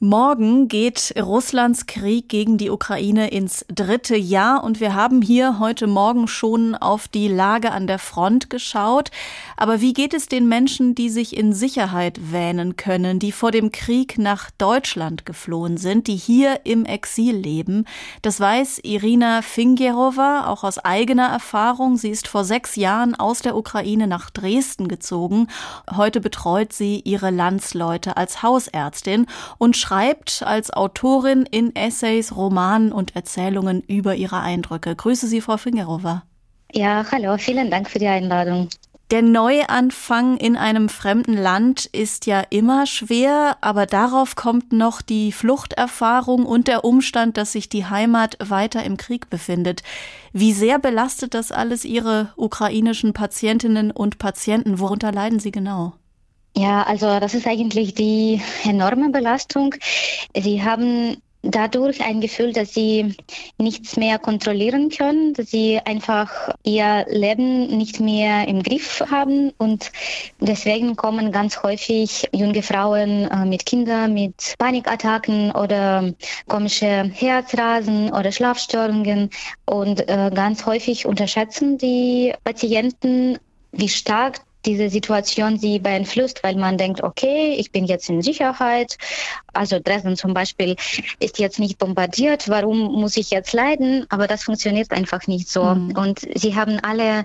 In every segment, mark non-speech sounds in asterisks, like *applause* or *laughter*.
Morgen geht Russlands Krieg gegen die Ukraine ins dritte Jahr und wir haben hier heute Morgen schon auf die Lage an der Front geschaut. Aber wie geht es den Menschen, die sich in Sicherheit wähnen können, die vor dem Krieg nach Deutschland geflohen sind, die hier im Exil leben? Das weiß Irina Fingerova auch aus eigener Erfahrung. Sie ist vor sechs Jahren aus der Ukraine nach Dresden gezogen. Heute betreut sie ihre Landsleute als Hausärztin und schreibt als Autorin in Essays, Romanen und Erzählungen über ihre Eindrücke. Grüße Sie, Frau Fingerova. Ja, hallo, vielen Dank für die Einladung. Der Neuanfang in einem fremden Land ist ja immer schwer, aber darauf kommt noch die Fluchterfahrung und der Umstand, dass sich die Heimat weiter im Krieg befindet. Wie sehr belastet das alles Ihre ukrainischen Patientinnen und Patienten? Worunter leiden Sie genau? Ja, also das ist eigentlich die enorme Belastung. Sie haben dadurch ein Gefühl, dass sie nichts mehr kontrollieren können, dass sie einfach ihr Leben nicht mehr im Griff haben und deswegen kommen ganz häufig junge Frauen äh, mit Kindern mit Panikattacken oder komische Herzrasen oder Schlafstörungen und äh, ganz häufig unterschätzen die Patienten, wie stark diese Situation sie beeinflusst, weil man denkt, okay, ich bin jetzt in Sicherheit. Also Dresden zum Beispiel ist jetzt nicht bombardiert. Warum muss ich jetzt leiden? Aber das funktioniert einfach nicht so. Mhm. Und sie haben alle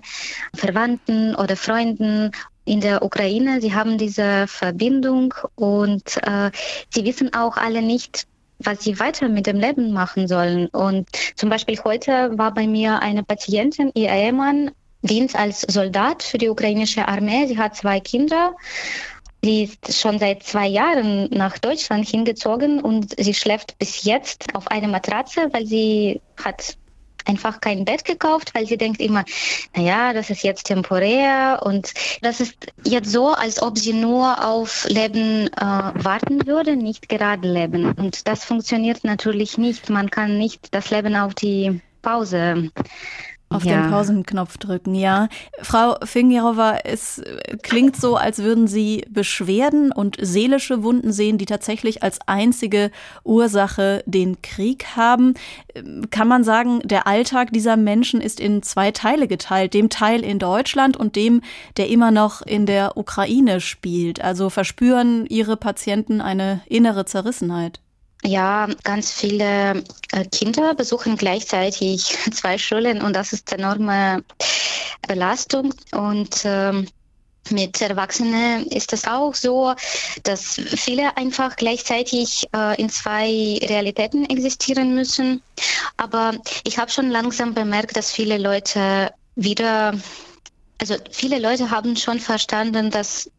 Verwandten oder Freunden in der Ukraine. Sie haben diese Verbindung und äh, sie wissen auch alle nicht, was sie weiter mit dem Leben machen sollen. Und zum Beispiel heute war bei mir eine Patientin, ihr Ehemann Dienst als Soldat für die ukrainische Armee. Sie hat zwei Kinder. Sie ist schon seit zwei Jahren nach Deutschland hingezogen und sie schläft bis jetzt auf einer Matratze, weil sie hat einfach kein Bett gekauft, weil sie denkt immer, naja, das ist jetzt temporär und das ist jetzt so, als ob sie nur auf Leben äh, warten würde, nicht gerade leben. Und das funktioniert natürlich nicht. Man kann nicht das Leben auf die Pause auf ja. den Pausenknopf drücken, ja. Frau Fingerova, es klingt so, als würden Sie Beschwerden und seelische Wunden sehen, die tatsächlich als einzige Ursache den Krieg haben. Kann man sagen, der Alltag dieser Menschen ist in zwei Teile geteilt, dem Teil in Deutschland und dem, der immer noch in der Ukraine spielt. Also verspüren Ihre Patienten eine innere Zerrissenheit? Ja, ganz viele äh, Kinder besuchen gleichzeitig *laughs* zwei Schulen und das ist enorme Belastung und ähm, mit Erwachsenen ist es auch so, dass viele einfach gleichzeitig äh, in zwei Realitäten existieren müssen. Aber ich habe schon langsam bemerkt, dass viele Leute wieder, also viele Leute haben schon verstanden, dass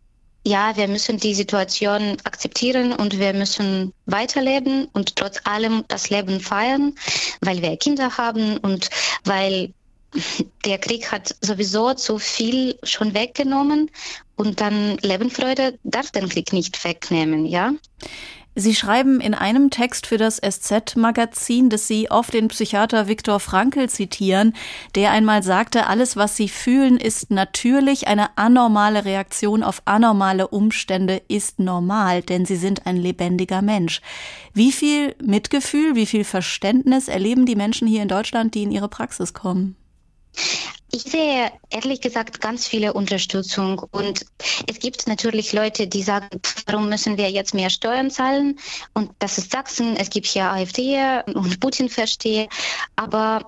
ja, wir müssen die Situation akzeptieren und wir müssen weiterleben und trotz allem das Leben feiern, weil wir Kinder haben und weil der Krieg hat sowieso zu viel schon weggenommen und dann Lebensfreude darf den Krieg nicht wegnehmen, ja. Sie schreiben in einem Text für das SZ-Magazin, dass Sie oft den Psychiater Viktor Frankl zitieren, der einmal sagte, alles, was Sie fühlen, ist natürlich, eine anormale Reaktion auf anormale Umstände ist normal, denn Sie sind ein lebendiger Mensch. Wie viel Mitgefühl, wie viel Verständnis erleben die Menschen hier in Deutschland, die in Ihre Praxis kommen? Ich sehe ehrlich gesagt ganz viele Unterstützung und es gibt natürlich Leute, die sagen, warum müssen wir jetzt mehr Steuern zahlen? Und das ist Sachsen, es gibt hier AfD und Putin verstehe, aber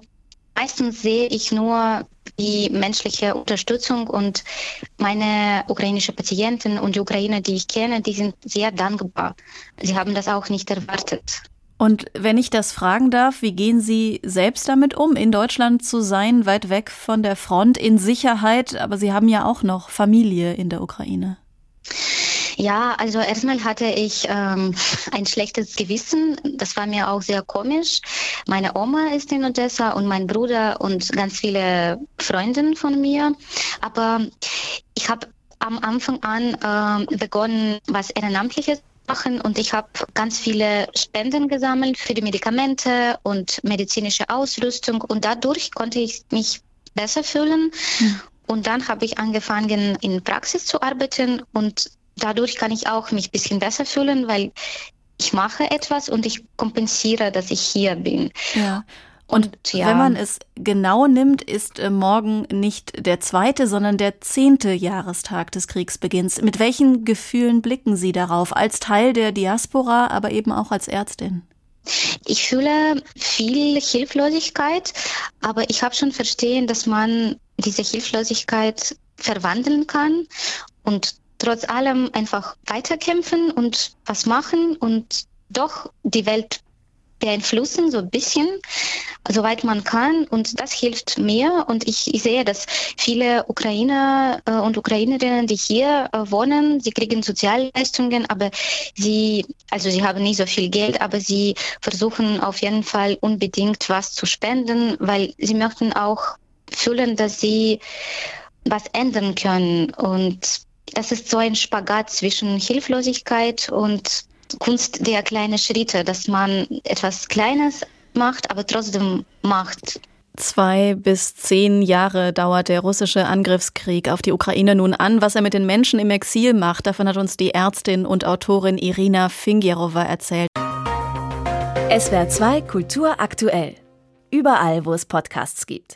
meistens sehe ich nur die menschliche Unterstützung und meine ukrainische Patienten und die Ukrainer, die ich kenne, die sind sehr dankbar. Sie haben das auch nicht erwartet. Und wenn ich das fragen darf, wie gehen Sie selbst damit um, in Deutschland zu sein, weit weg von der Front, in Sicherheit, aber Sie haben ja auch noch Familie in der Ukraine? Ja, also erstmal hatte ich ähm, ein schlechtes Gewissen. Das war mir auch sehr komisch. Meine Oma ist in Odessa und mein Bruder und ganz viele Freundinnen von mir. Aber ich habe am Anfang an äh, begonnen, was Ehrenamtliches machen und ich habe ganz viele Spenden gesammelt für die Medikamente und medizinische Ausrüstung und dadurch konnte ich mich besser fühlen. Mhm. Und dann habe ich angefangen, in Praxis zu arbeiten und dadurch kann ich auch mich ein bisschen besser fühlen, weil ich mache etwas und ich kompensiere, dass ich hier bin. Ja. Und, ja. wenn man es genau nimmt, ist äh, morgen nicht der zweite, sondern der zehnte Jahrestag des Kriegsbeginns. Mit welchen Gefühlen blicken Sie darauf? Als Teil der Diaspora, aber eben auch als Ärztin? Ich fühle viel Hilflosigkeit, aber ich habe schon verstehen, dass man diese Hilflosigkeit verwandeln kann und trotz allem einfach weiterkämpfen und was machen und doch die Welt beeinflussen, so ein bisschen, soweit man kann. Und das hilft mir. Und ich, ich sehe, dass viele Ukrainer äh, und Ukrainerinnen, die hier äh, wohnen, sie kriegen Sozialleistungen, aber sie, also sie haben nicht so viel Geld, aber sie versuchen auf jeden Fall unbedingt was zu spenden, weil sie möchten auch fühlen, dass sie was ändern können. Und das ist so ein Spagat zwischen Hilflosigkeit und Kunst der kleinen Schritte, dass man etwas Kleines macht, aber trotzdem macht. Zwei bis zehn Jahre dauert der russische Angriffskrieg auf die Ukraine nun an. Was er mit den Menschen im Exil macht, davon hat uns die Ärztin und Autorin Irina Fingierova erzählt. SWR 2 Kultur aktuell. Überall, wo es Podcasts gibt.